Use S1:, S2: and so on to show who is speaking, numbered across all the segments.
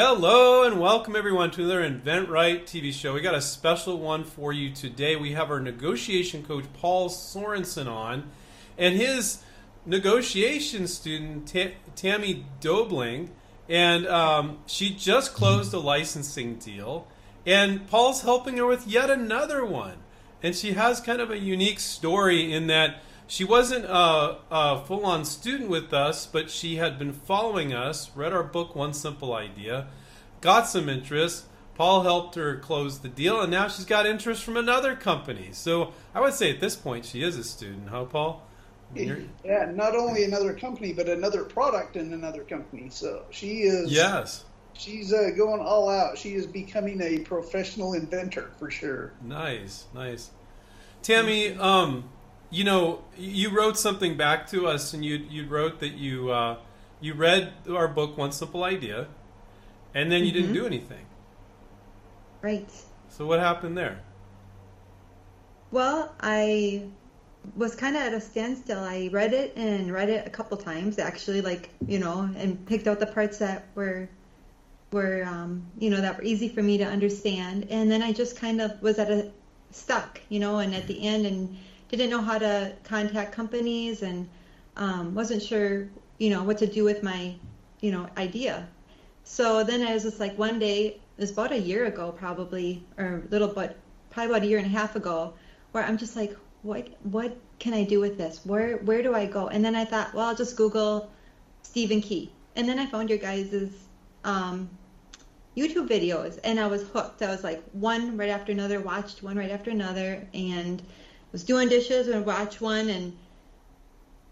S1: Hello and welcome everyone to another InventRight TV show. We got a special one for you today. We have our negotiation coach Paul Sorenson on, and his negotiation student Ta- Tami Doebbeling, and um, she just closed a licensing deal, and Paul's helping her with yet another one, and she has kind of a unique story in that she wasn't a, a full on student with us, but she had been following us, read our book, One Simple Idea, got some interest. Paul helped her close the deal, and now she's got interest from another company. So I would say at this point she is a student, huh, Paul?
S2: You're... Yeah, not only another company, but another product in another company. So she is.
S1: Yes.
S2: She's uh, going all out. She is becoming a professional inventor for sure.
S1: Nice, nice. Tami, um, you know, you wrote something back to us, and you you wrote that you uh, you read our book, One Simple Idea, and then you mm-hmm. didn't do anything.
S3: Right.
S1: So what happened there?
S3: Well, I was kind of at a standstill. I read it and read it a couple times, actually, like you know, and picked out the parts that were were um, you know that were easy for me to understand, and then I just kind of was at a stuck, you know, and at the end and didn't know how to contact companies and um, wasn't sure, you know, what to do with my, you know, idea. So then I was just like, one day, it was about a year ago, probably, or a little but probably about a year and a half ago, where I'm just like, what, what can I do with this? Where, where do I go? And then I thought, well, I'll just Google Stephen Key, and then I found your guys's um, YouTube videos, and I was hooked. I was like one right after another, watched one right after another, and was doing dishes and watch one and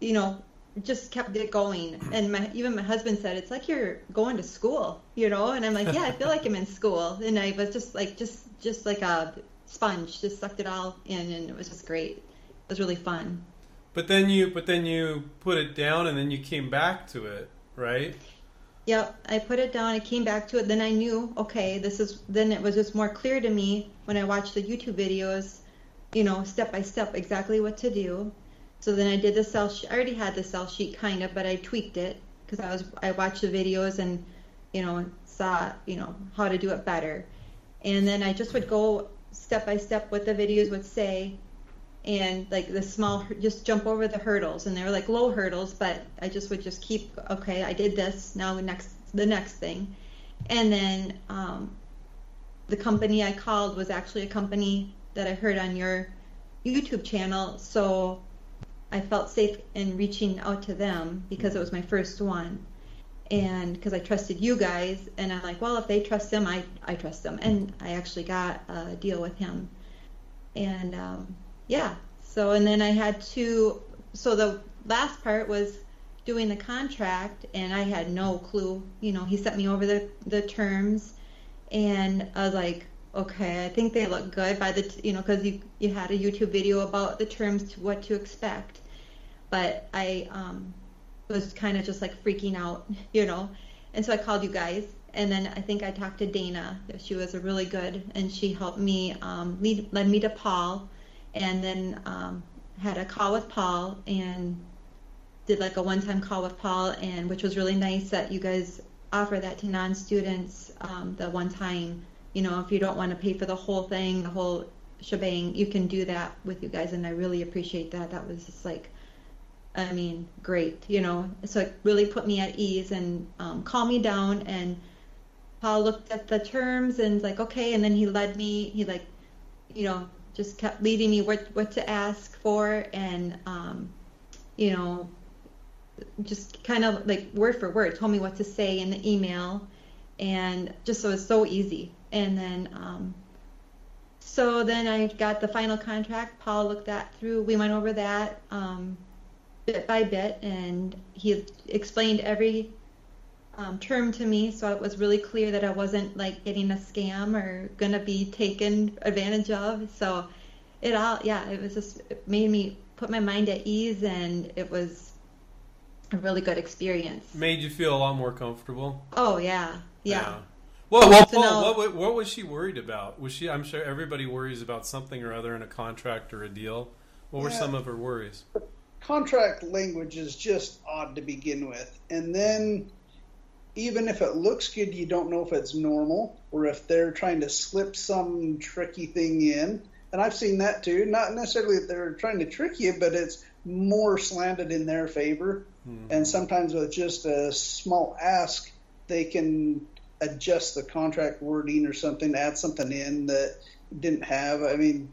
S3: you know just kept it going and my even my husband said it's like you're going to school you know and i'm like yeah i feel like i'm in school and i was just like just just like a sponge just sucked it all in and it was just great it was really fun
S1: but then you but then you put it down and then you came back to it right
S3: Yep, I put it down. I came back to it. Then I knew, okay, this is. Then it was just more clear to me when I watched the YouTube videos you know, step by step exactly what to do. So then I did the sell sheet. I already had the sell sheet kind of, but I tweaked it because I was I watched the videos and you know saw you know how to do it better. And then I just would go step by step what the videos would say and like the small just jump over the hurdles and they were like low hurdles but i just would just keep okay i did this now the next the next thing and then um, the company i called was actually a company that I heard on your YouTube channel, so I felt safe in reaching out to them because it was my first one. And because I trusted you guys, and I'm like, well, if they trust him, I, I trust them. And I actually got a deal with him. And um, yeah, so, and then I had to, so the last part was doing the contract, and I had no clue. You know, he sent me over the, the terms, and I was like, okay, I think they look good by the, you know, because you, you had a YouTube video about the terms to what to expect. But I um, was kind of just like freaking out, you know. And so I called you guys. And then I think I talked to Dana. She was a really good, and she helped me um, lead, led me to Paul, and then um, had a call with Paul and did like a one-time call with Paul, and which was really nice that you guys offer that to non-students um, the one-time you know, if you don't want to pay for the whole thing, the whole shebang, you can do that with you guys, and I really appreciate that. That was just like, I mean, great, you know. So it really put me at ease and um, calmed me down. And Paul looked at the terms and like, okay, and then he led me. He like, you know, just kept leading me what what to ask for, and um, you know, just kind of like word for word told me what to say in the email, and just so it's so easy and then um, so then I got the final contract. Paul looked that through. We went over that um, bit by bit, and he explained every um, term to me, so it was really clear that I wasn't like getting a scam or gonna be taken advantage of. So it all, yeah, it was just it made me put my mind at ease, and it was a really good experience.
S1: Made you feel a lot more comfortable.
S3: Oh yeah, yeah. yeah.
S1: Well, well, Paul, what, what was she worried about? Was she? I'm sure everybody worries about something or other in a contract or a deal. What were yeah, some of her worries?
S2: Contract language is just odd to begin with, and then even if it looks good, you don't know if it's normal or if they're trying to slip some tricky thing in. And I've seen that too. Not necessarily that they're trying to trick you, but it's more slanted in their favor. Mm-hmm. And sometimes with just a small ask, they can adjust the contract wording or something, add something in that didn't have. I mean,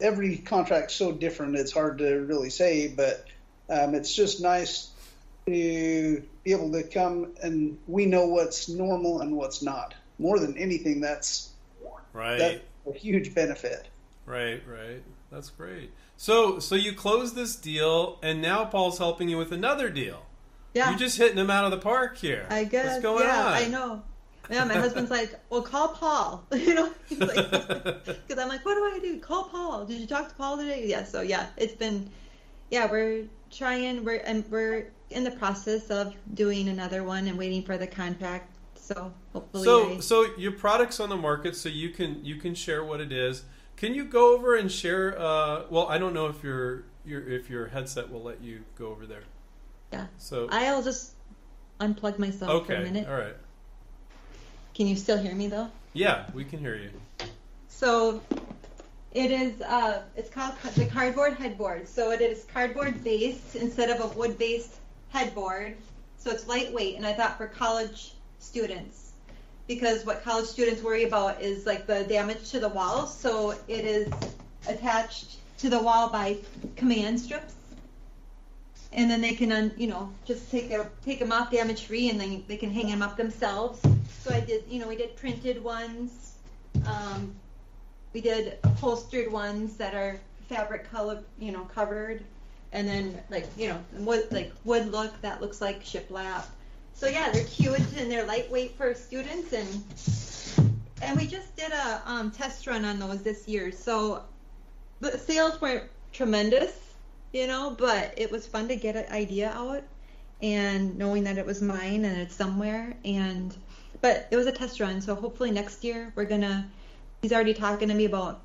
S2: every contract's so different; it's hard to really say. But um, it's just nice to be able to come and we know what's normal and what's not. More than anything, that's
S1: right.
S2: That's a huge benefit.
S1: Right, right. That's great. So, so you close this deal, and now Paul's helping you with another deal.
S3: Yeah,
S1: you're just hitting them out of the park here.
S3: I guess.
S1: What's going
S3: yeah,
S1: on?
S3: I know. Yeah, my husband's like, well, call Paul. you know, because like, I'm like, what do I do? Call Paul. Did you talk to Paul today? Yeah. So yeah, it's been, yeah, we're trying. We're and we're in the process of doing another one and waiting for the contract. So hopefully.
S1: So
S3: I,
S1: so your product's on the market, so you can you can share what it is. Can you go over and share? Uh, well, I don't know if your your if your headset will let you go over there.
S3: Yeah.
S1: So
S3: I'll just unplug myself
S1: okay,
S3: for a minute.
S1: all right.
S3: Can you still hear me though?
S1: Yeah, we can hear you.
S3: So it is uh, it's called the cardboard headboard. So it is cardboard based instead of a wood based headboard. So it's lightweight, and I thought for college students because what college students worry about is like the damage to the walls. So it is attached to the wall by command strips and then they can, un, you know, just take take them off damage free, and then they can hang them up themselves. So I did, you know, we did printed ones, um, we did upholstered ones that are fabric color, you know, covered, and then like you know, wood like wood look that looks like shiplap. So yeah, they're cute and they're lightweight for students, and and we just did a um, test run on those this year. So the sales weren't tremendous you know, but it was fun to get an idea out and knowing that it was mine and it's somewhere and but it was a test run. So hopefully next year we're gonna he's already talking to me about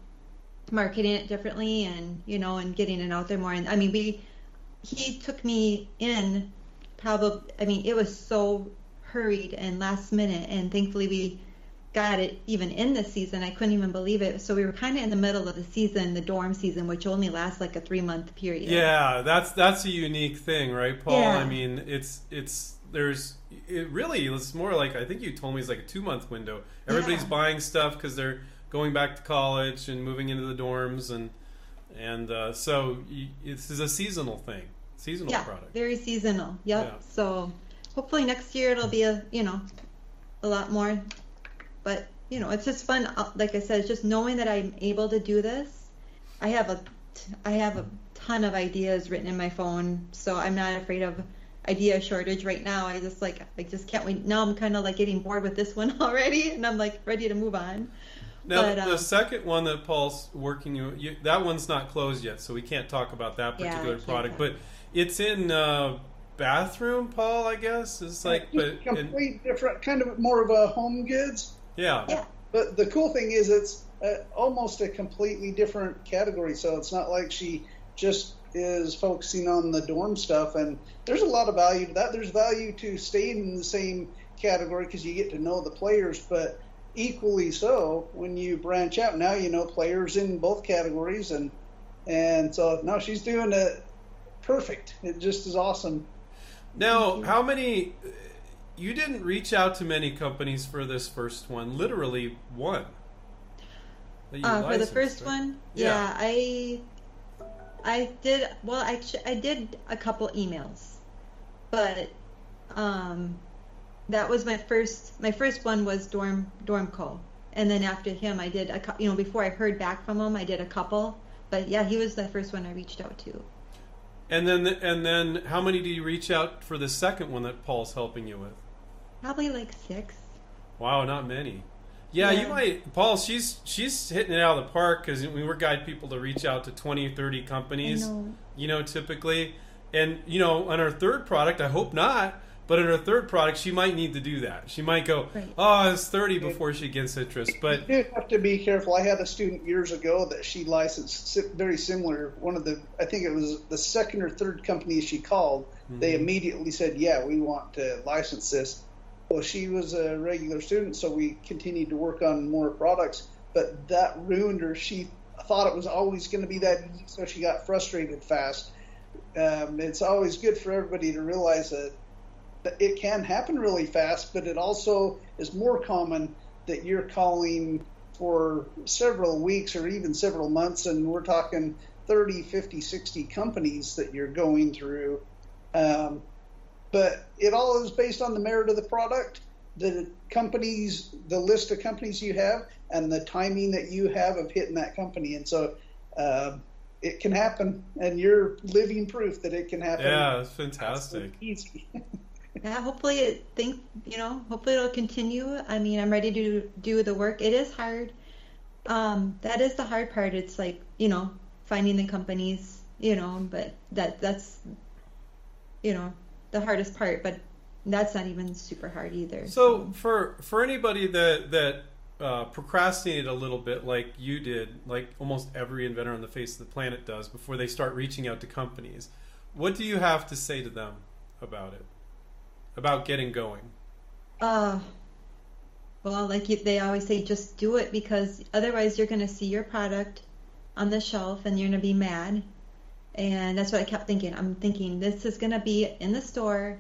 S3: marketing it differently and you know and getting it out there more. And i mean we he took me in probably i mean it was so hurried and last minute and thankfully we got it even in this season. I couldn't even believe it. So we were kind of in the middle of the season, the dorm season, which only lasts like a three month period.
S1: Yeah, that's that's a unique thing, right, Paul?
S3: Yeah.
S1: I mean, it's it's there's it really it's more like I think you told me it's like a two month window. Everybody's
S3: Yeah.
S1: buying stuff because they're going back to college and moving into the dorms and and uh, so you, this is a seasonal thing, seasonal
S3: yeah,
S1: product.
S3: very seasonal. Yep.
S1: Yeah.
S3: So hopefully next year it'll be a you know a lot more. But you know, it's just fun. uh, Like I said, it's just knowing that I'm able to do this. I have a I have a ton of ideas written in my phone, so I'm not afraid of idea shortage right now. I just like I just can't wait. Now I'm kind of like getting bored with this one already, and I'm like ready to move on.
S1: Now,
S3: But,
S1: the
S3: um,
S1: second one that Paul's working, you, you, that one's not closed yet, so we can't talk about that particular
S3: can't
S1: product. But it's in uh, bathroom, Paul. I guess it's like, but
S2: Just
S1: and,
S2: different, kind of more of a home goods.
S1: Yeah,
S3: Yeah.
S2: But the cool thing is, it's uh, almost a completely different category. So it's not like she just is focusing on the dorm stuff. And there's a lot of value to that. There's value to staying in the same category because you get to know the players. But equally so, when you branch out, now you know players in both categories. And and so no, she's doing it perfect. It just is awesome.
S1: Now, how many? You didn't reach out to many companies for this first one. Literally one.
S3: Uh, for the first
S1: right?
S3: one,
S1: Yeah.
S3: yeah. I I did well. Actually, I did a couple emails, but um, that was my first. My first one was Dorm Dormco, and then after him, I did a you know before I heard back from him, I did a couple. But yeah, he was the first one I reached out to.
S1: And then, and then, how many do you reach out for the second one that Paul's helping you with?
S3: Probably like six.
S1: Wow, not many. Yeah, you might, Paul. She's she's hitting it out of the park because we were guide people to reach out to 20, 30 companies.
S3: Know.
S1: You know, typically, and you know, on our third product, I hope not. But in her third product, she might need to do that. She might go,
S3: Right.
S1: "Oh, it's 30 before she gets citrus." But
S2: You have to be careful. I had a student years ago that she licensed very similar. One of the, I think it was the second or third company she called. They mm-hmm. immediately said, "Yeah, we want to license this." Well, she was a regular student, so we continued to work on more products. But that ruined her. She thought it was always going to be that easy, so she got frustrated fast. Um, it's always good for everybody to realize that it can happen really fast, but it also is more common that you're calling for several weeks or even several months, and we're talking 30, 50, 60 companies that you're going through. Um, but it all is based on the merit of the product, the companies, the list of companies you have, and the timing that you have of hitting that company. And so uh, it can happen, and you're living proof that it can happen.
S1: yeah, it's fantastic.
S2: Easy.
S3: Yeah, hopefully it think you know, hopefully it'll continue. I mean, I'm ready to do the work. It is hard. Um, that is the hard part. It's like, you know, finding the companies, you know, but that that's you know, the hardest part, but that's not even super hard either.
S1: So for for anybody that that uh, procrastinated a little bit, like you did, like almost every inventor on the face of the planet does, before they start reaching out to companies, what do you have to say to them about it? About getting going?
S3: Uh, well, like you, they always say, just do it because otherwise you're going to see your product on the shelf and you're going to be mad. And that's what I kept thinking. I'm thinking this is to be in the store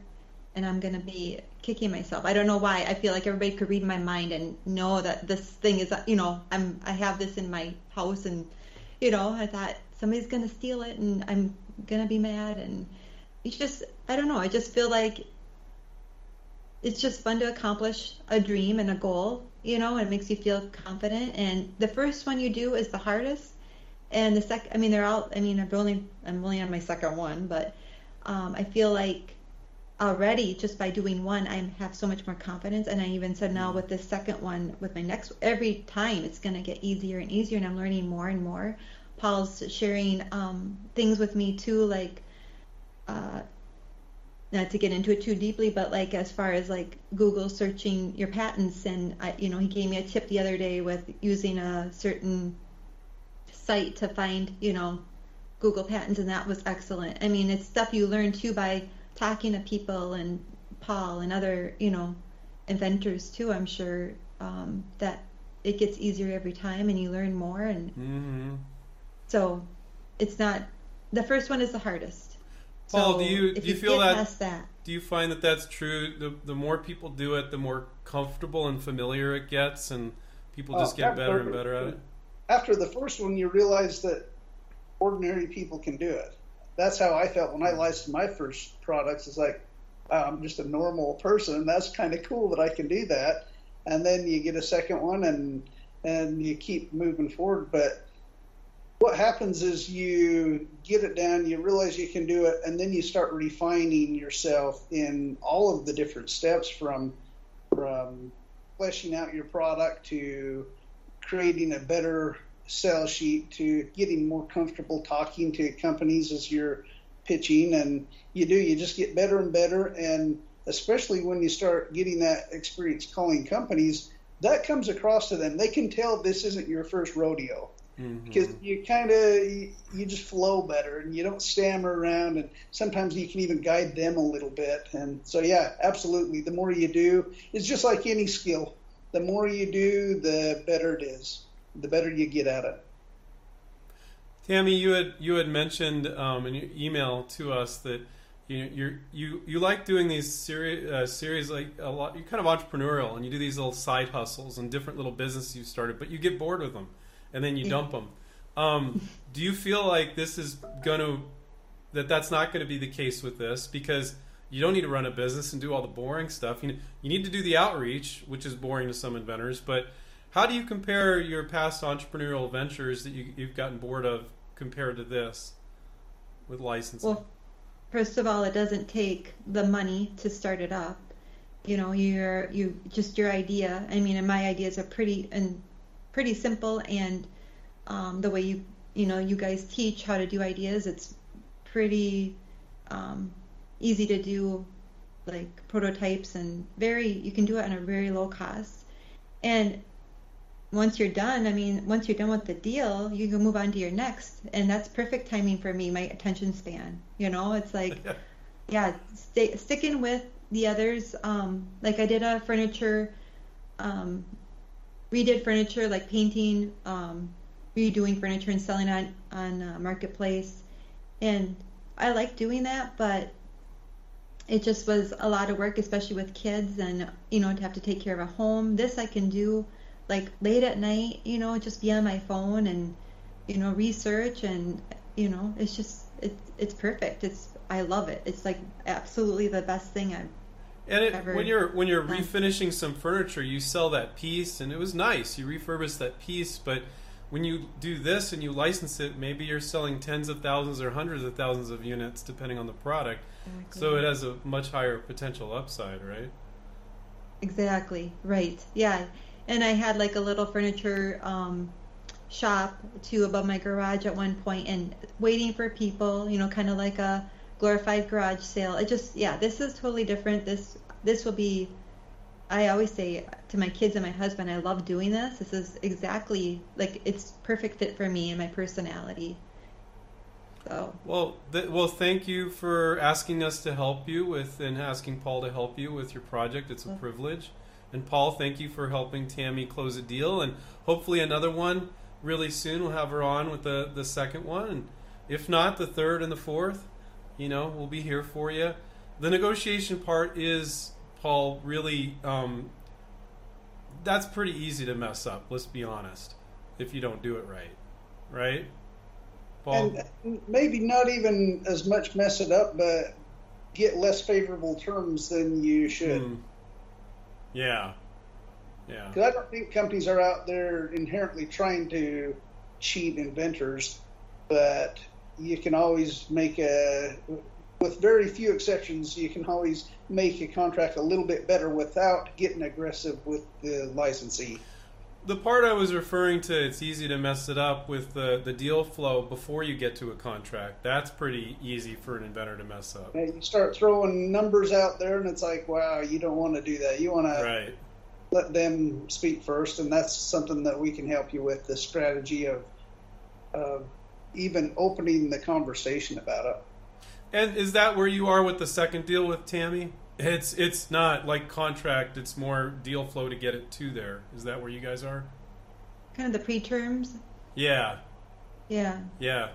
S3: and I'm to be kicking myself. I don't know why. I feel like everybody could read my mind and know that this thing is, you know, I'm I have this in my house and you know, I thought somebody's to steal it and I'm to be mad and it's just I don't know. I just feel like it's just fun to accomplish a dream and a goal, you know, and it makes you feel confident. And the first one you do is the hardest, and the second, I mean, they're all. I mean, I've only I'm only on my second one, but um, I feel like already just by doing one, I have so much more confidence. And I even said now with this second one, with my next, every time it's going to get easier and easier, and I'm learning more and more. Paul's sharing um, things with me too, like. Uh, not to get into it too deeply, but like as far as like Google searching your patents, and I, you know, he gave me a tip the other day with using a certain site to find, you know, Google patents, and that was excellent. I mean, it's stuff you learn too by talking to people and Paul and other, you know, inventors too. I'm sure um, that it gets easier every time, and you learn more, and
S1: Mm-hmm.
S3: so it's not. The first one is the hardest.
S1: Paul,
S3: So
S1: do you- do you feel that-
S3: that?
S1: Do you find that that's true? The the more people do it, the more comfortable and familiar it gets, and people just
S2: Oh,
S1: get better and better at it.
S2: After the first one, you realize that ordinary people can do it. That's how I felt when I licensed my first products. It's like I'm just a normal person. That's kind of cool that I can do that. And then you get a second one, and and you keep moving forward. But what happens is you get it down, you realize you can do it, and then you start refining yourself in all of the different steps from from fleshing out your product to creating a better sales sheet to getting more comfortable talking to companies as you're pitching. And you do you just get better and better. And especially when you start getting that experience calling companies that comes across to them. They can tell this isn't your first rodeo.
S1: Mhm.
S2: because you kind of you just flow better and you don't stammer around. And sometimes you can even guide them a little bit. And so yeah absolutely. The more you do it's just like any skill the more you do the better it is the better you get at it
S1: Tami, you had you had mentioned um, in your email to us that you you you you like doing these series uh, series like a lot. You're kind of entrepreneurial, and you do these little side hustles and different little businesses you started, but you get bored with them, and then you dump them. Um, do you feel like this is going to that that's not going to be the case with this because you don't need to run a business and do all the boring stuff. You you need to do the outreach, which is boring to some inventors, but how do you compare your past entrepreneurial ventures that you, you've gotten bored of compared to this with licensing?
S3: Well, first of all, it doesn't take the money to start it up. You know, you're you just your idea. I mean, and my ideas are pretty and pretty simple, and um, the way you you know you guys teach how to do ideas, it's pretty um, easy to do like prototypes and very you can do it on a very low cost. And once you're done, I mean, once you're done with the deal, you can move on to your next, and that's perfect timing for me. My attention span, you know, it's like, yeah, stay, sticking with the others. Um, like I did a furniture, um, redid furniture, like painting, um, redoing furniture and selling on on uh, marketplace, and I like doing that, but it just was a lot of work, especially with kids, and you know, to have to take care of a home. This I can do like late at night, you know, just be on my phone and you know research and you know it's just it's it's perfect. It's I love it. It's like absolutely the best thing I've
S1: and it, when you're when you're refinishing some furniture, you sell that piece, and it was nice. You refurbish that piece, but when you do this and you license it, maybe you're selling tens of thousands or hundreds of thousands of units, depending on the product. So it has a much higher potential upside, right?
S3: Exactly. Right. Yeah. And I had like a little furniture um, shop too above my garage at one point and waiting for people, you know, kind of like a glorified garage sale. It just, yeah, this is totally different. This, this will be, I always say to my kids and my husband, I love doing this. This is exactly like it's perfect fit for me and my personality. So,
S1: Well, th- well, thank you for asking us to help you with and asking Paul to help you with your project. It's a privilege. And Paul, thank you for helping Tami close a deal, and hopefully another one really soon. We'll have her on with the the second one, and if not, the third and the fourth. You know, we'll be here for you. The negotiation part is Paul really. Um, that's pretty easy to mess up. Let's be honest. If you don't do it right, right? Paul.
S2: And maybe not even as much mess it up, but get less favorable terms than you should.
S1: Hmm. Yeah. Yeah.
S2: Because I don't think companies are out there inherently trying to cheat inventors, but you can always make a, with very few exceptions, you can always make a contract a little bit better without getting aggressive with the licensee.
S1: The part I was referring to, it's easy to mess it up with the, the deal flow before you get to a contract. That's pretty easy for an inventor to mess up.
S2: And you start throwing numbers out there, and it's like, wow, you don't want to do that. You want to
S1: Right.
S2: let them speak first, and that's something that we can help you with the strategy of, of even opening the conversation about it.
S1: And is that where you are with the second deal with Tami? It's it's not like contract, it's more deal flow to get it to there. Is that where you guys are?
S3: kind of the pre-terms.
S1: Yeah.
S3: Yeah.
S1: Yeah.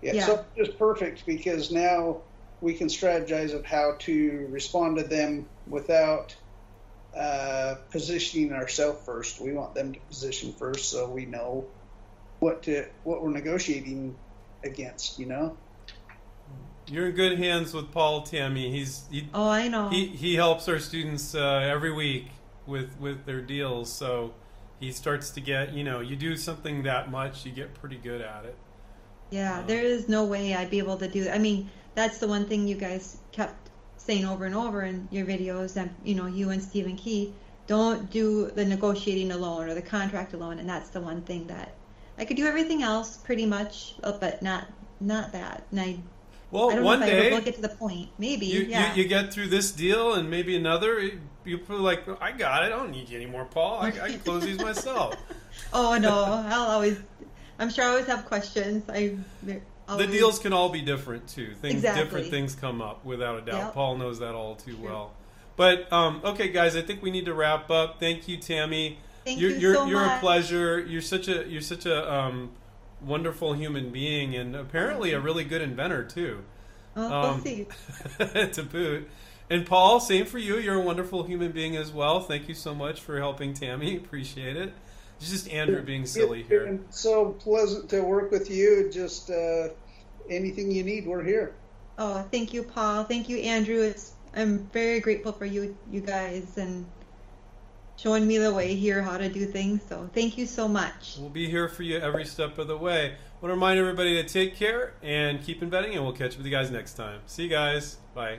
S2: Yeah,
S3: Yeah.
S2: so it's perfect because now we can strategize of how to respond to them without uh, positioning ourselves first. We want them to position first, so we know what to what we're negotiating against. You know,
S1: You're in good hands with Paul Tami. He's he,
S3: Oh, I know.
S1: he he helps our students uh, every week with with their deals. So he starts to get you know you do something that much, you get pretty good at it.
S3: Yeah,
S1: Um,
S3: there is no way I'd be able to do. I mean, that's the one thing you guys kept saying over and over in your videos, and you know, you and Stephen Key, don't do the negotiating alone or the contract alone, and that's the one thing that I could do everything else pretty much, but not not that. And I,
S1: Well,
S3: I don't
S1: one day
S3: will get to the point. Maybe,
S1: you,
S3: yeah.
S1: you you get through this deal and maybe another. You feel like I got it. I don't need you anymore, Paul. I, I can close these myself.
S3: oh no, I'll always. I'm sure I always have questions. I.
S1: The deals can all be different too. Things
S3: Exactly.
S1: different things come up without a doubt.
S3: Yep.
S1: Paul knows that all too
S3: Sure.
S1: well. But um, okay, guys, I think we need to wrap up. Thank you, Tami.
S3: Thank
S1: you're
S3: you
S1: you're,
S3: so
S1: you're a pleasure. You're such a you're such a um, wonderful human being, and apparently a really good inventor too.
S3: Oh,
S1: Um, to boot. And Paul, same for you. You're a wonderful human being as well. Thank you so much for helping Tami. Appreciate it. It's just Andrew being silly
S2: It's
S1: here.
S2: been so pleasant to work with you. Just uh, anything you need, we're here.
S3: Oh, thank you, Paul. Thank you, Andrew. It's I'm very grateful for you, you guys, and showing me the way here, how to do things. So thank you so much.
S1: We'll be here for you every step of the way. I want to remind everybody to take care and keep inventing, and we'll catch up with you guys next time. See you guys. Bye.